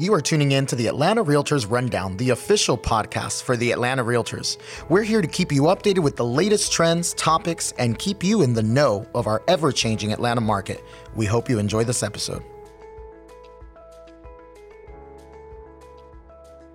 You are tuning in to the Atlanta Realtors Rundown, the official podcast for the Atlanta Realtors. We're here to keep you updated with the latest trends, topics, and keep you in the know of our ever changing Atlanta market. We hope you enjoy this episode.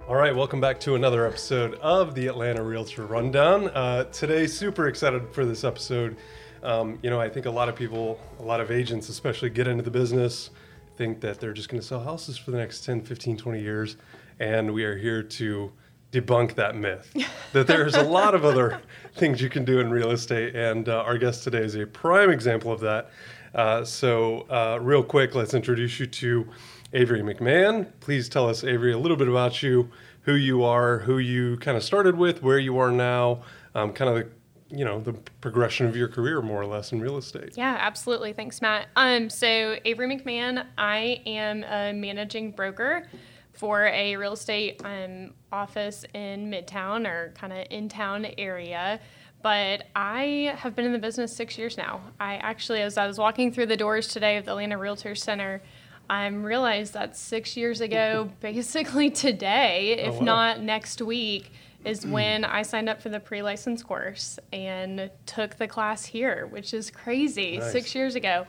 All right, welcome back to another episode of the Atlanta Realtor Rundown. Uh, today, super excited for this episode. Um, you know, I think a lot of people, a lot of agents especially, get into the business think that they're just going to sell houses for the next 10, 15, 20 years. And we are here to debunk that myth that there's a lot of other things you can do in real estate. And uh, our guest today is a prime example of that. Uh, so, uh, real quick, let's introduce you to Avery McMahon. Please tell us, Avery, a little bit about you, who you are, who you kind of started with, where you are now, um, kind of the you know the progression of your career more or less in real estate. Yeah absolutely. Thanks matt. Um, so avery mcmahon i am a managing broker for a real estate um, office in midtown or kind of in town area. But i have been in the business six years now. I actually as i was walking through the doors today of the atlanta realtor center I realized that six years ago, basically today, if oh, wow. not next week, is mm. when I signed up for the pre license course and took the class here, which is crazy, nice. six years ago.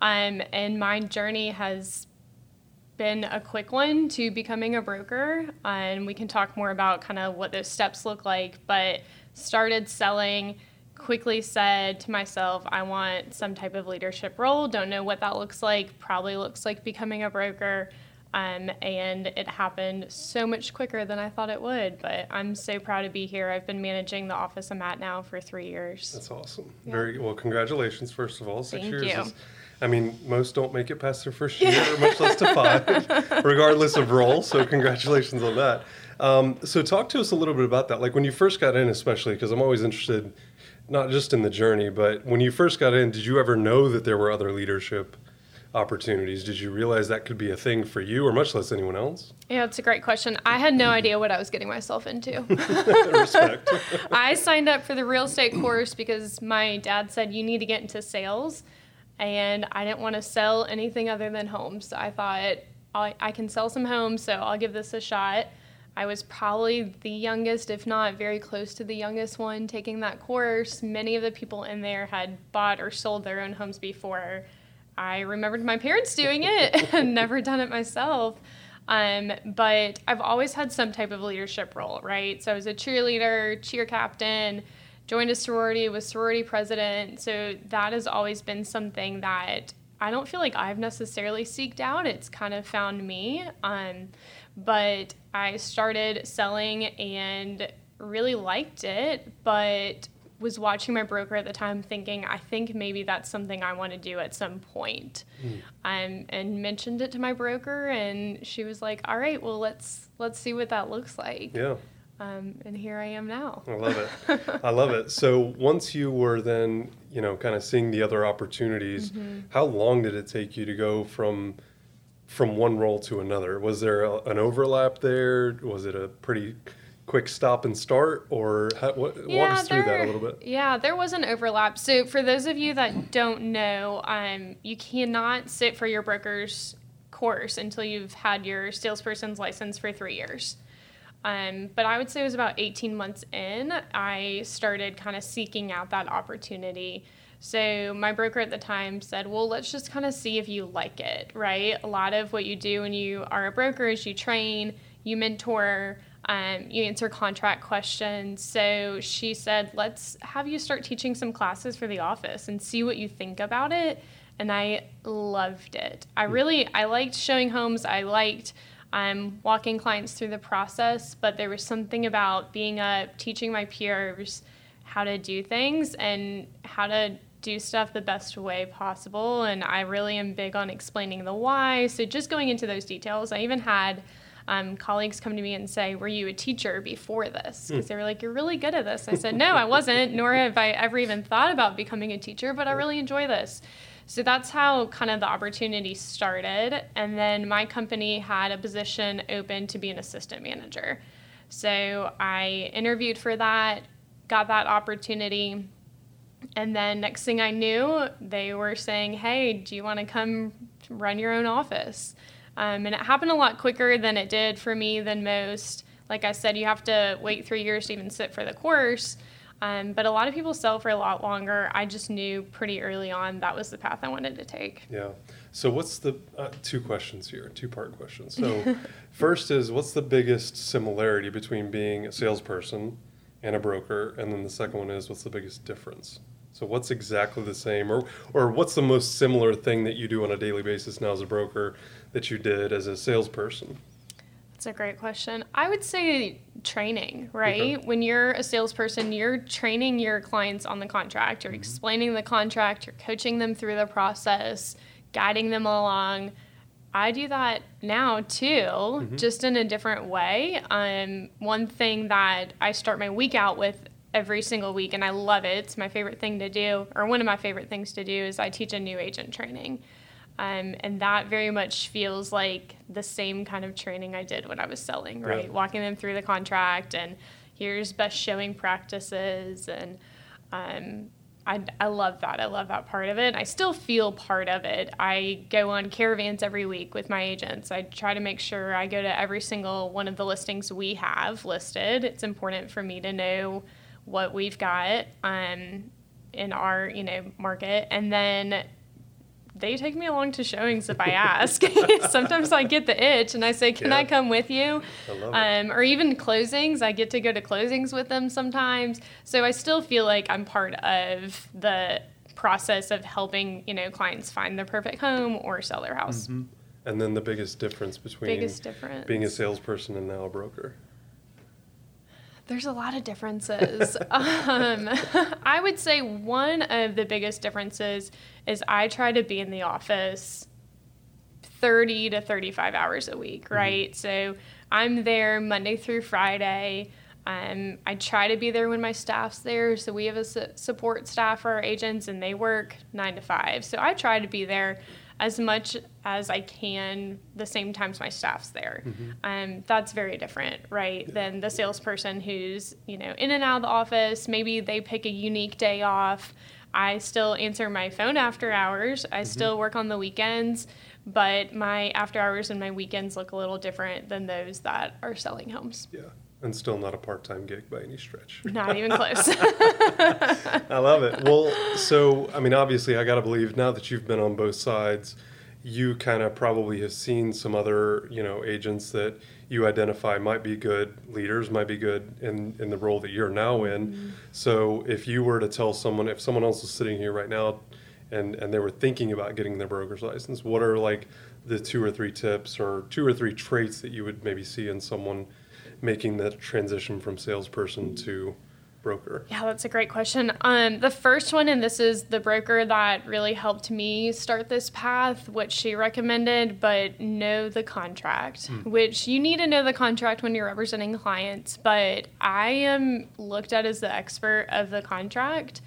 Um, and my journey has been a quick one to becoming a broker. And we can talk more about kind of what those steps look like. But started selling, quickly said to myself, I want some type of leadership role. Don't know what that looks like. Probably looks like becoming a broker. Um, and it happened so much quicker than I thought it would. But I'm so proud to be here. I've been managing the office I'm at now for three years. That's awesome. Yeah. Very well. Congratulations, first of all. Six Thank years. You. Is, I mean, most don't make it past their first year, much less to five, regardless of role. So, congratulations on that. Um, so, talk to us a little bit about that. Like when you first got in, especially because I'm always interested, not just in the journey, but when you first got in, did you ever know that there were other leadership? Opportunities. Did you realize that could be a thing for you or much less anyone else? Yeah, it's a great question. I had no idea what I was getting myself into. Respect. I signed up for the real estate course because my dad said you need to get into sales and I didn't want to sell anything other than homes. So I thought I, I can sell some homes, so I'll give this a shot. I was probably the youngest, if not very close to the youngest one taking that course. Many of the people in there had bought or sold their own homes before. I remembered my parents doing it and never done it myself. Um, but I've always had some type of leadership role, right? So I was a cheerleader, cheer captain, joined a sorority, was sorority president. So that has always been something that I don't feel like I've necessarily seeked out. It's kind of found me. Um, but I started selling and really liked it, but was watching my broker at the time thinking i think maybe that's something i want to do at some point. Mm. um, and mentioned it to my broker and she was like all right well let's let's see what that looks like. Yeah. Um, and here i am now. I love it. I love it. So once you were then you know kind of seeing the other opportunities mm-hmm. how long did it take you to go from from one role to another? Was there a, an overlap there? Was it a pretty quick stop and start, or how, what, yeah, walk us through that a little bit? Yeah, there was an overlap. So for those of you that don't know, um, you cannot sit for your broker's course until you've had your salesperson's license for three years. Um, but I would say it was about 18 months in, I started kind of seeking out that opportunity. So my broker at the time said, well, let's just kind of see if you like it, right? A lot of what you do when you are a broker is you train, you mentor, um, you answer contract questions. So she said, let's have you start teaching some classes for the office and see what you think about it. And I loved it. I hmm. really, I liked showing homes. I liked um, walking clients through the process, but there was something about being up, teaching my peers how to do things and how to do stuff the best way possible. And I really am big on explaining the why. So just going into those details, I even had um, colleagues come to me and say, Were you a teacher before this? Because mm. they were like, You're really good at this. I said, No, I wasn't, nor have I ever even thought about becoming a teacher, but I really enjoy this. So that's how kind of the opportunity started. And then my company had a position open to be an assistant manager. So I interviewed for that, got that opportunity. And then next thing I knew, they were saying, Hey, do you want to come run your own office? Um, and it happened a lot quicker than it did for me than most. Like I said, you have to wait three years to even sit for the course. Um, but a lot of people sell for a lot longer. I just knew pretty early on that was the path I wanted to take. Yeah. So what's the uh, two questions here, two part questions. So first is what's the biggest similarity between being a salesperson and a broker, and then the second one is what's the biggest difference? So what's exactly the same, or or what's the most similar thing that you do on a daily basis now as a broker that you did as a salesperson? That's a great question. I would say training, right? When you're a salesperson, you're training your clients on the contract, you're mm-hmm. explaining the contract, you're coaching them through the process, guiding them along. I do that now too, mm-hmm. just in a different way. Um, one thing that I start my week out with every single week, and I love it. It's my favorite thing to do, or one of my favorite things to do, is I teach a new agent training. Um, and that very much feels like the same kind of training I did when I was selling, right? Walking them through the contract and here's best showing practices. And um, I, I love that. I love that part of it. I still feel part of it. I go on caravans every week with my agents. I try to make sure I go to every single one of the listings we have listed. It's important for me to know what we've got um, in our you know market, and then they take me along to showings if I ask. Sometimes I get the itch and I say, "Can yeah. I come with you?" Um, or even closings, I get to go to closings with them sometimes. So I still feel like I'm part of the process of helping you know clients find their perfect home or sell their house. Mm-hmm. And then the biggest difference between biggest difference. being a salesperson and now a broker. There's a lot of differences. um, I would say one of the biggest differences is I try to be in the office 30 to 35 hours a week, mm-hmm. right? Mm-hmm. So I'm there Monday through Friday. Um, I try to be there when my staff's there. So we have a su- support staff for our agents, and they work nine to five. So I try to be there as much as I can the same times my staff's there. Mm-hmm. Um, that's very different, right, yeah. than the salesperson who's you know in and out of the office. Maybe they pick a unique day off. I still answer my phone after hours. I mm-hmm. still work on the weekends, but my after hours and my weekends look a little different than those that are selling homes. Yeah. And still not a part time gig by any stretch. Not even close. I love it. Well, so, I mean, obviously, I got to believe now that you've been on both sides, you kind of probably have seen some other, you know, agents that you identify might be good leaders, might be good in, in the role that you're now in. Mm-hmm. So, if you were to tell someone, if someone else is sitting here right now and, and they were thinking about getting their broker's license, what are like the two or three tips or two or three traits that you would maybe see in someone? Making that transition from salesperson to broker? Yeah, that's a great question. Um, the first one, and this is the broker that really helped me start this path, what she recommended, but know the contract, mm. which you need to know the contract when you're representing clients. But I am looked at as the expert of the contract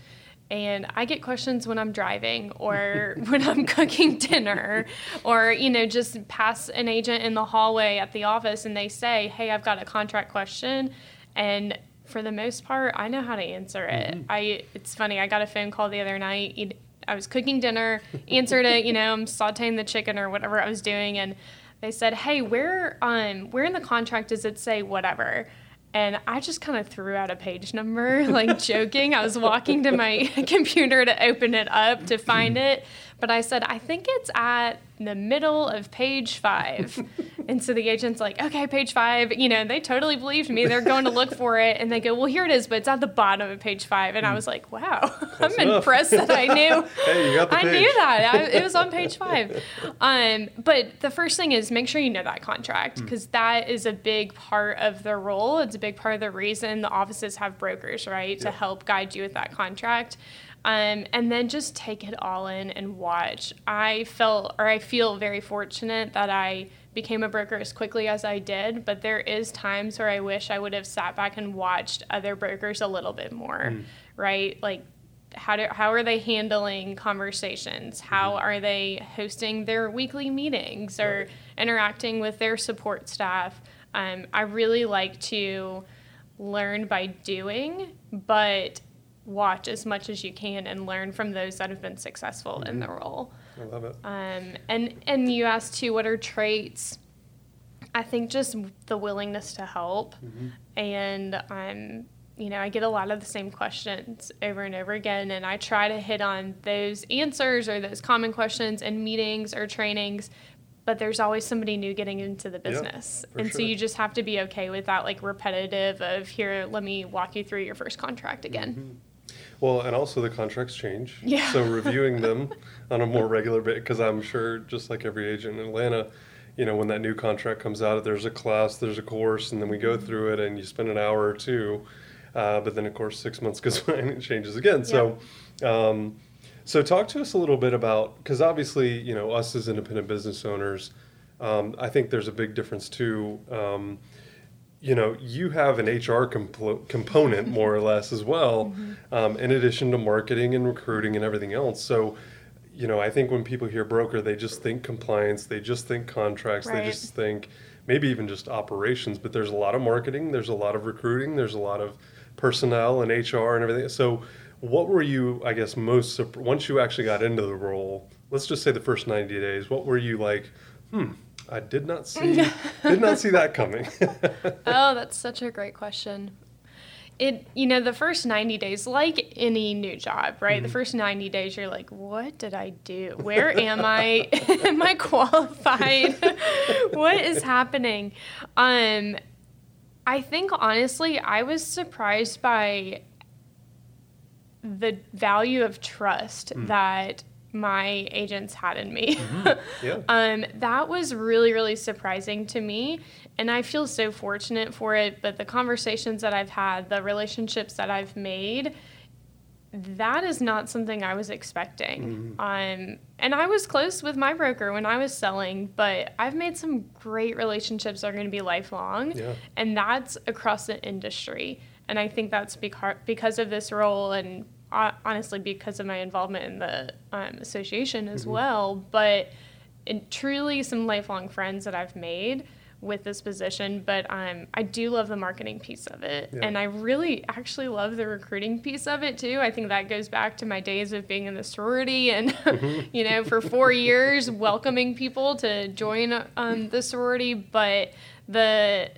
and I get questions when I'm driving or when I'm cooking dinner or you know just pass an agent in the hallway at the office and they say, "Hey, I've got a contract question." And for the most part, I know how to answer it. Mm-hmm. I it's funny, I got a phone call the other night. I was cooking dinner, answered it, you know, I'm sautéing the chicken or whatever I was doing and they said, "Hey, where um where in the contract does it say whatever?" And I just kind of threw out a page number, like joking. I was walking to my computer to open it up to find mm-hmm. it. But I said, I think it's at the middle of page five. and so the agent's like, okay, page five. You know, they totally believed me. They're going to look for it. And they go, well, here it is, but it's at the bottom of page five. And I was like, wow, Close I'm enough. impressed that I knew. hey, you got the I knew that. I, it was on page five. Um, but the first thing is make sure you know that contract because mm. that is a big part of the role. It's a big part of the reason the offices have brokers, right, to help guide you with that contract. Um, and then just take it all in and watch. I felt, or I feel very fortunate that I became a broker as quickly as I did, but there is times where I wish I would have sat back and watched other brokers a little bit more, mm. right? Like how do, how are they handling conversations? How mm-hmm. are they hosting their weekly meetings or right. interacting with their support staff? Um, I really like to learn by doing, but watch as much as you can and learn from those that have been successful in the role. I love it. Um, and and you asked too, what are traits? I think just the willingness to help, and um, you know, I get a lot of the same questions over and over again, and I try to hit on those answers or those common questions in meetings or trainings. But there's always somebody new getting into the business, for and so you just have to be okay with that, like repetitive of here. Let me walk you through your first contract again. Well, and also the contracts change. Yeah. So reviewing them on a more regular bit, because I'm sure, just like every agent in Atlanta, you know, when that new contract comes out, there's a class, there's a course, and then we Mm-hmm. go through it, and you spend an hour or two. Uh, but then, of course, six months goes by and it changes again. So, um, so talk to us a little bit about because obviously, you know, us as independent business owners, um, I think there's a big difference too. Um, you know, you have an HR complo- component more or less as well, um, in addition to marketing and recruiting and everything else. So, you know, I think when people hear broker, they just think compliance, they just think contracts, Right. they just think maybe even just operations. But there's a lot of marketing, there's a lot of recruiting, there's a lot of personnel and HR and everything. So, what were you, I guess, most once you actually got into the role? Let's just say the first 90 days. What were you like? Hmm, I did not see did not see that coming. oh, that's such a great question. It, you know, the first 90 days, like any new job, right? The first 90 days, you're like, what did I do? Where am I? am I qualified? what is happening? Um, I think honestly, I was surprised by the value of trust that my agents had in me. yeah. Um, that was really, really surprising to me. And I feel so fortunate for it. But the conversations that I've had, the relationships that I've made, that is not something I was expecting. Um, and I was close with my broker when I was selling, but I've made some great relationships that are going to be lifelong. Yeah. And that's across the industry. And I think that's beca- because of this role and honestly because of my involvement in the um, association as well. But and truly some lifelong friends that I've made with this position. But um, I do love the marketing piece of it. Yeah. And I really actually love the recruiting piece of it too. I think that goes back to my days of being in the sorority and, you know, for four years welcoming people to join um, the sorority. But the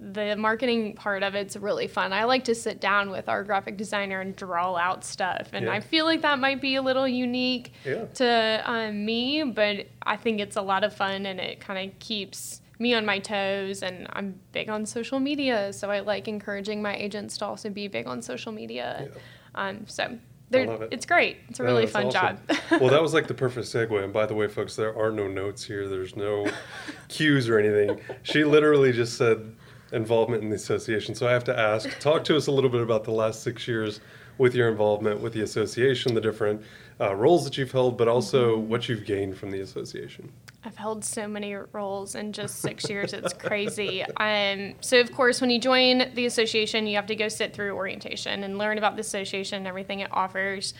the marketing part of it's really fun. I like to sit down with our graphic designer and draw out stuff, and Yeah. I feel like that might be a little unique Yeah. to um, me, but I think it's a lot of fun and it kind of keeps me on my toes. And I'm big on social media, so I like encouraging my agents to also be big on social media. Um, so it. it's great. It's a really fun awesome. job. well, that was like the perfect segue. And by the way, folks, there are no notes here. There's no cues or anything. She literally just said involvement in the association. So I have to ask, talk to us a little bit about the last six years with your involvement with the association, the different uh, roles that you've held, but also Mm-hmm. what you've gained from the association. I've held so many roles in just six years. It's crazy. Um, so, of course, when you join the association, you have to go sit through orientation and learn about the association and everything it offers.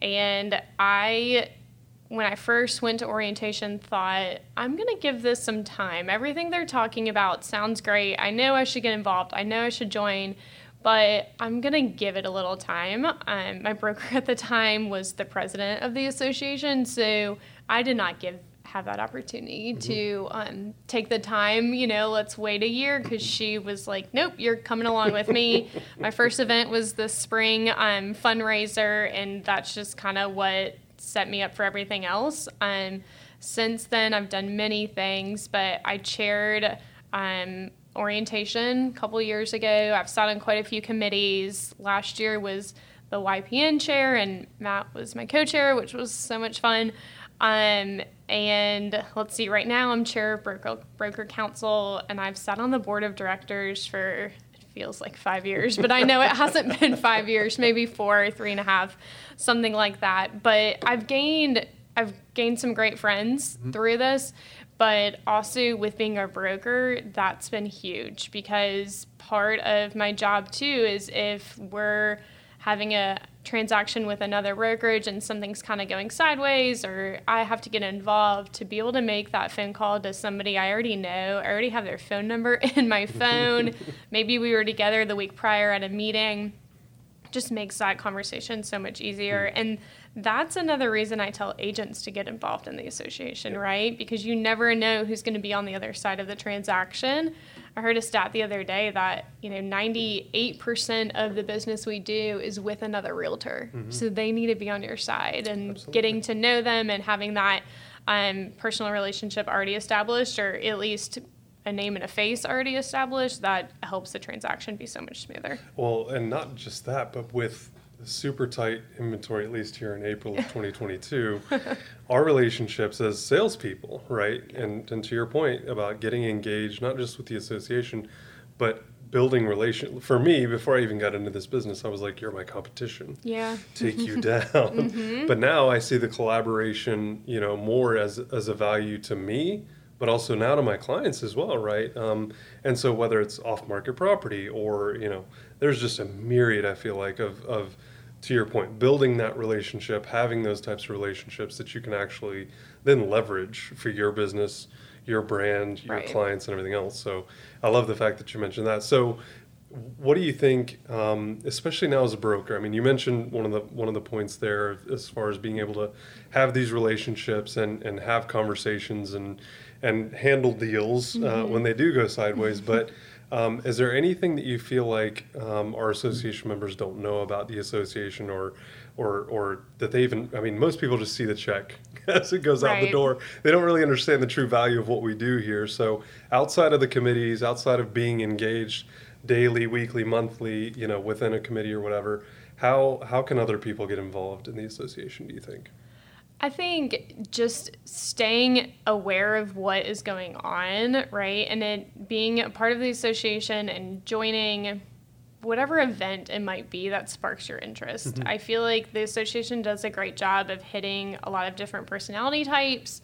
And I, when I first went to orientation, thought, I'm going to give this some time. Everything they're talking about sounds great. I know I should get involved, I know I should join. But I'm gonna give it a little time. Um, my broker at the time was the president of the association, so I did not give have that opportunity to um, take the time. You know, let's wait a year because she was like, "Nope, you're coming along with me." My first event was the spring um, fundraiser, and that's just kind of what set me up for everything else. Um, since then, I've done many things, but I chaired um, orientation a couple years ago. I've sat on quite a few committees. Last year was the YPN chair, and Matt was my co-chair, which was so much fun. Um, and let's see, right now I'm chair of broker, broker council, and I've sat on the board of directors for feels like five years, but I know it hasn't been five years, maybe four, three and a half, something like that. But I've gained I've gained some great friends mm-hmm. through this, but also with being a broker, that's been huge because part of my job too is if we're having a transaction with another brokerage and something's kind of going sideways or I have to get involved to be able to make that phone call to somebody I already know. I already have their phone number in my phone. Maybe we were together the week prior at a meeting just makes that conversation so much easier. Mm. And that's another reason I tell agents to get involved in the association, right? Because you never know who's going to be on the other side of the transaction. I heard a stat the other day that, you know, 98% of the business we do is with another realtor. Mm-hmm. So they need to be on your side and Absolutely. getting to know them and having that um, personal relationship already established or at least a name and a face already established, that helps the transaction be so much smoother. Well, and not just that, but with super tight inventory, at least here in April of 2022, our relationships as salespeople, right? And, and to your point about getting engaged, not just with the association, but building relation for me before i even got into this business i was like you're my competition yeah take you down mm-hmm. but now i see the collaboration you know more as as a value to me but also now to my clients as well right um, and so whether it's off market property or you know there's just a myriad i feel like of of to your point building that relationship having those types of relationships that you can actually then leverage for your business your brand, your right. clients, and everything else. So I love the fact that you mentioned that. So what do you think, um, especially now as a broker? I mean, you mentioned one of the one of the points there as far as being able to have these relationships and, and have conversations and and handle deals uh, mm-hmm. uh, when they do go sideways. but um, is there anything that you feel like um, our association members don't know about the association or or or that they even I mean most people just see the check as it goes right. out the door. They don't really understand the true value of what we do here. So outside of the committees, outside of being engaged daily, weekly, monthly, you know, within a committee or whatever, how how can other people get involved in the association, do you think? I think just staying aware of what is going on, right? And it being a part of the association and joining whatever event it might be that sparks your interest. Mm-hmm. I feel like the association does a great job of hitting a lot of different personality types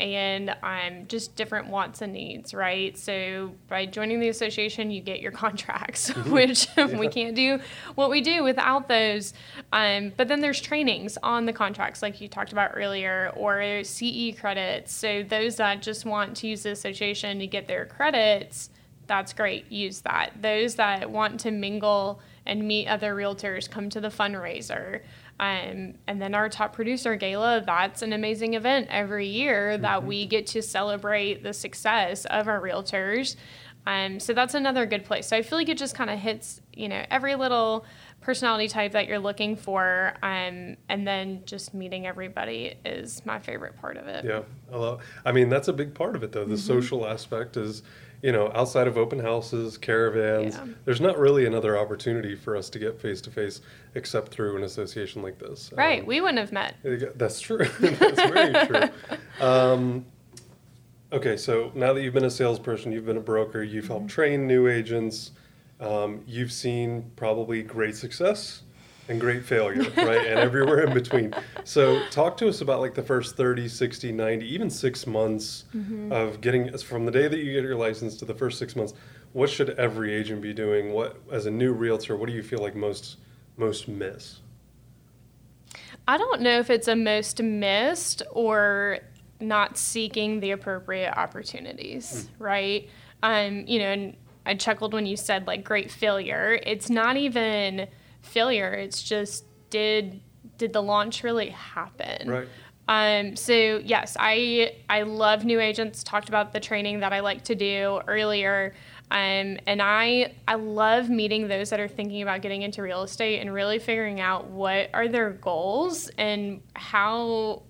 and um, just different wants and needs, right? So by joining the association, you get your contracts, mm-hmm. which yeah. we can't do what we do without those. Um, but then there's trainings on the contracts, like you talked about earlier, or CE credits. So those that just want to use the association to get their credits that's great. Use that. Those that want to mingle and meet other realtors come to the fundraiser. Um, and then our top producer gala, that's an amazing event every year that mm-hmm. we get to celebrate the success of our realtors. Um, so that's another good place. So I feel like it just kind of hits, you know, every little personality type that you're looking for. Um, and then just meeting everybody is my favorite part of it. Yeah. I, love, I mean, that's a big part of it, though. The mm-hmm. social aspect is you know, outside of open houses, caravans, yeah. there's not really another opportunity for us to get face to face except through an association like this. Right. Um, we wouldn't have met. That's true. that's very true. Um, okay, so now that you've been a salesperson, you've been a broker, you've helped mm-hmm. train new agents, um, you've seen probably great success and great failure, right? and everywhere in between. So, talk to us about like the first 30, 60, 90, even six months mm-hmm. of getting from the day that you get your license to the first six months. What should every agent be doing? What, as a new realtor, what do you feel like most most miss? I don't know if it's a most missed or not seeking the appropriate opportunities, mm. right? Um, you know, and I chuckled when you said like great failure. It's not even failure. It's just did did the launch really happen? Right. Um, so yes, I I love new agents. Talked about the training that I like to do earlier. Um, and I I love meeting those that are thinking about getting into real estate and really figuring out what are their goals and how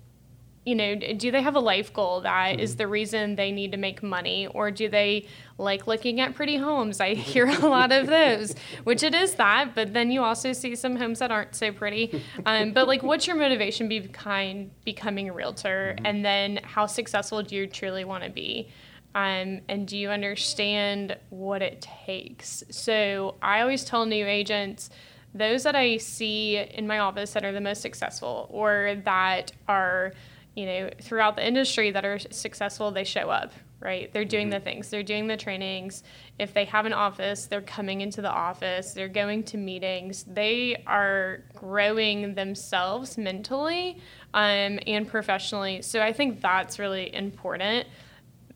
you know, do they have a life goal that mm-hmm. is the reason they need to make money? Or do they like looking at pretty homes? I hear a lot of those, which it is that, but then you also see some homes that aren't so pretty. Um, but like, what's your motivation behind becoming a realtor? Mm-hmm. And then how successful do you truly want to be? Um, and do you understand what it takes? So I always tell new agents, those that I see in my office that are the most successful or that are you know, throughout the industry that are successful, they show up, right? They're doing the mm-hmm. things, they're doing the trainings. If they have an office, they're coming into the office, they're going to meetings, they are growing themselves mentally um, and professionally. So I think that's really important.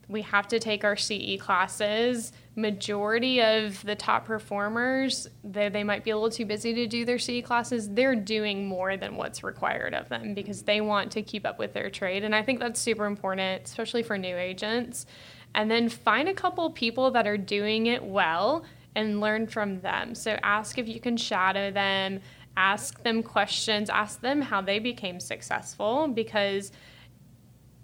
We have to take our CE classes majority of the top performers, though they might be a little too busy to do their CE classes, they're doing more than what's required of them because they want to keep up with their trade. And I think that's super important, especially for new agents. And then find a couple people that are doing it well and learn from them. So ask if you can shadow them, ask them questions, ask them how they became successful because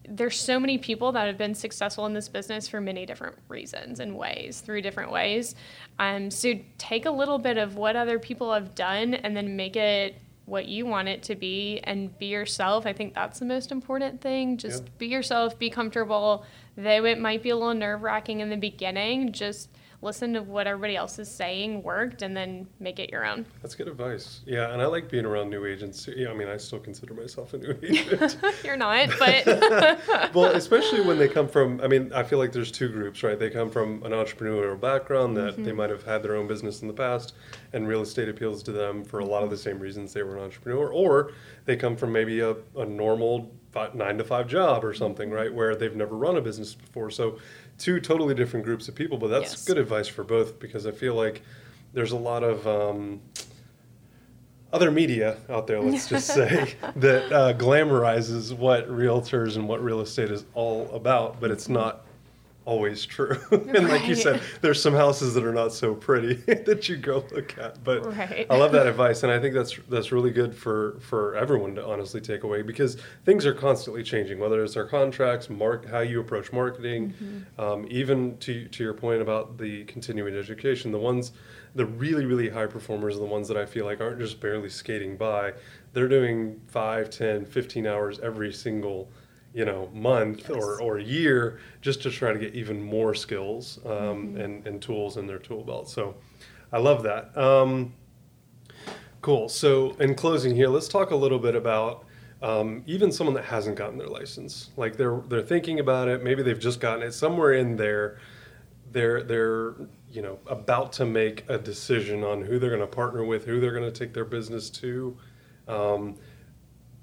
there's so many people that have been successful in this business for many different reasons and ways through different ways. Um, so take a little bit of what other people have done and then make it what you want it to be and be yourself. I think that's the most important thing. Just yeah. be yourself be comfortable though it might be a little nerve-wracking in the beginning just listen to what everybody else is saying worked and then make it your own. That's good advice. Yeah, and I like being around new agents. Yeah, I mean, I still consider myself a new agent. You're not, but well, especially when they come from I mean, I feel like there's two groups, right? They come from an entrepreneurial background that mm-hmm. they might have had their own business in the past and real estate appeals to them for a lot of the same reasons they were an entrepreneur or they come from maybe a, a normal five, nine to five job or something, right, where they've never run a business before. So two totally different groups of people, but that's yes. good advice for both because I feel like there's a lot of um, other media out there, let's just say, that uh, glamorizes what realtors and what real estate is all about, but it's not always true. and right. like you said, there's some houses that are not so pretty that you go look at. But right. I love that advice, and I think that's that's really good for for everyone to honestly take away because things are constantly changing. Whether it's our contracts, mark how you approach marketing, mm-hmm. um, even to to your point about the continuing education, the ones. The really, really high performers are the ones that I feel like aren't just barely skating by. They're doing 5, 10, 15 hours every single you know month yes. or, or year just to try to get even more skills um, mm-hmm. and, and tools in their tool belt. So i love that. Um, cool. So in closing here let's talk a little bit about um, even someone that hasn't gotten their license. Like they're they're thinking about it. Maybe they've just gotten it somewhere in there. They're they're you know about to make a decision on who they're going to partner with who they're going to take their business to. Um,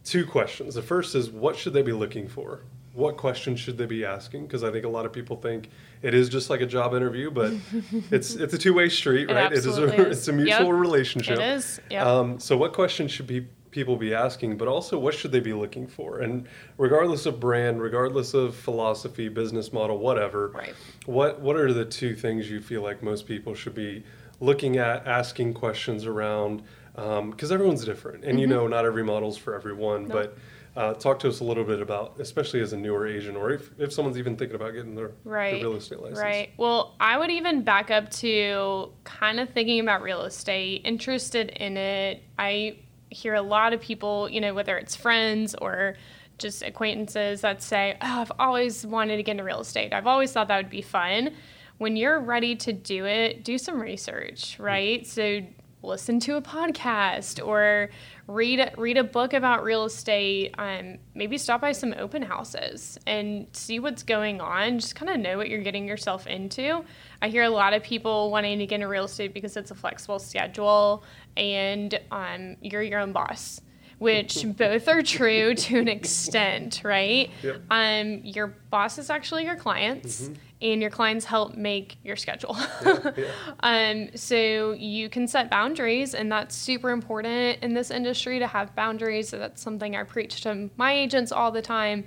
two questions. The first is what should they be looking for? What questions should they be asking? Because I think a lot of people think it is just like a job interview, but it's it's a two way street, right? It, it is, a, is. it's a mutual yep. relationship. It is. Yep. Um, so what questions should be people be asking, but also what should they be looking for? And regardless of brand, regardless of philosophy, business model, whatever, right. what what are the two things you feel like most people should be looking at, asking questions around? Because um, everyone's different, and mm-hmm. you know, not every model's for everyone. But uh, talk to us a little bit about, especially as a newer agent, or if, if someone's even thinking about getting their, right. their real estate license. Right. Well, I would even back up to kind of thinking about real estate, interested in it. I hear a lot of people, you know, whether it's friends or just acquaintances that say, "Oh, I've always wanted to get into real estate. I've always thought that would be fun." When you're ready to do it, do some research, right? Mm-hmm. So listen to a podcast or read read a book about real estate. Um, maybe stop by some open houses and see what's going on. Just kind of know what you're getting yourself into. I hear a lot of people wanting to get into real estate because it's a flexible schedule and um, you're your own boss which both are true to an extent, right? Yep. Um, your boss is actually your clients, mm-hmm. And your clients help make your schedule. yeah, yeah. Um, so you can set boundaries, and that's super important in this industry to have boundaries. So that's something I preach to my agents all the time.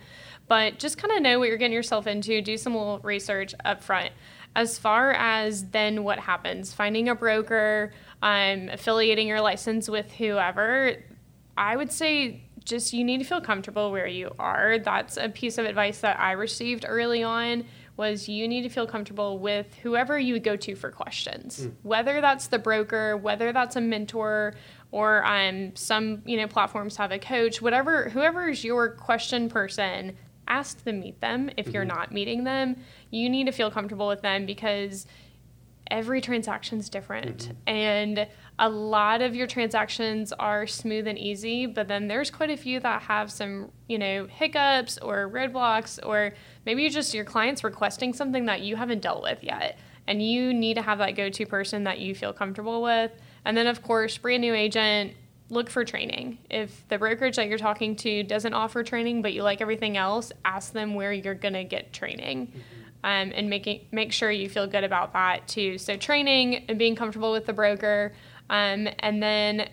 But just kind of know what you're getting yourself into, do some little research up front. As far as then what happens, finding a broker, um, affiliating your license with whoever, I would say just you need to feel comfortable where you are. That's a piece of advice that I received early on was you need to feel comfortable with whoever you would go to for questions. Mm. Whether that's the broker, whether that's a mentor, or um, some you know platforms have a coach, whatever whoever is your question person, ask them meet them. If mm-hmm. you're not meeting them, you need to feel comfortable with them because every transaction is different. Mm-hmm. and a lot of your transactions are smooth and easy but then there's quite a few that have some you know hiccups or roadblocks or maybe you just your clients requesting something that you haven't dealt with yet and you need to have that go-to person that you feel comfortable with. And then of course brand new agent look for training. If the brokerage that you're talking to doesn't offer training but you like everything else ask them where you're going to get training. Mm-hmm um, and making make sure you feel good about that too. So training and being comfortable with the broker, um, and then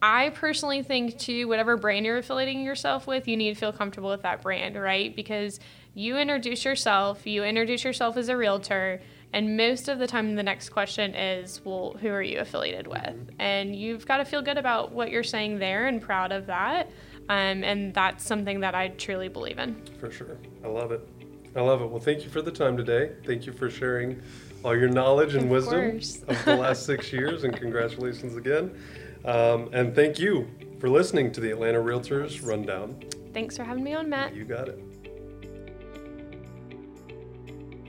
I personally think too, whatever brand you're affiliating yourself with, you need to feel comfortable with that brand, right? Because you introduce yourself, you introduce yourself as a realtor, and most of the time the next question is, well, who are you affiliated with? And you've got to feel good about what you're saying there and proud of that. Um, and that's something that I truly believe in. For sure. I love it. I love it. Well, thank you for the time today. Thank you for sharing all your knowledge and Of wisdom course. of the last six years, and congratulations again. Um, and thank you for listening to the Atlanta Realtors Rundown. Thanks for having me on, Matt. You got it.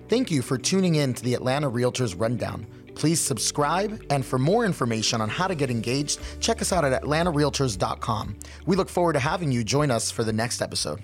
Thank you for tuning in to the Atlanta Realtors Rundown. Please subscribe, and for more information on how to get engaged, check us out at atlantarealtors.com. We look forward to having you join us for the next episode.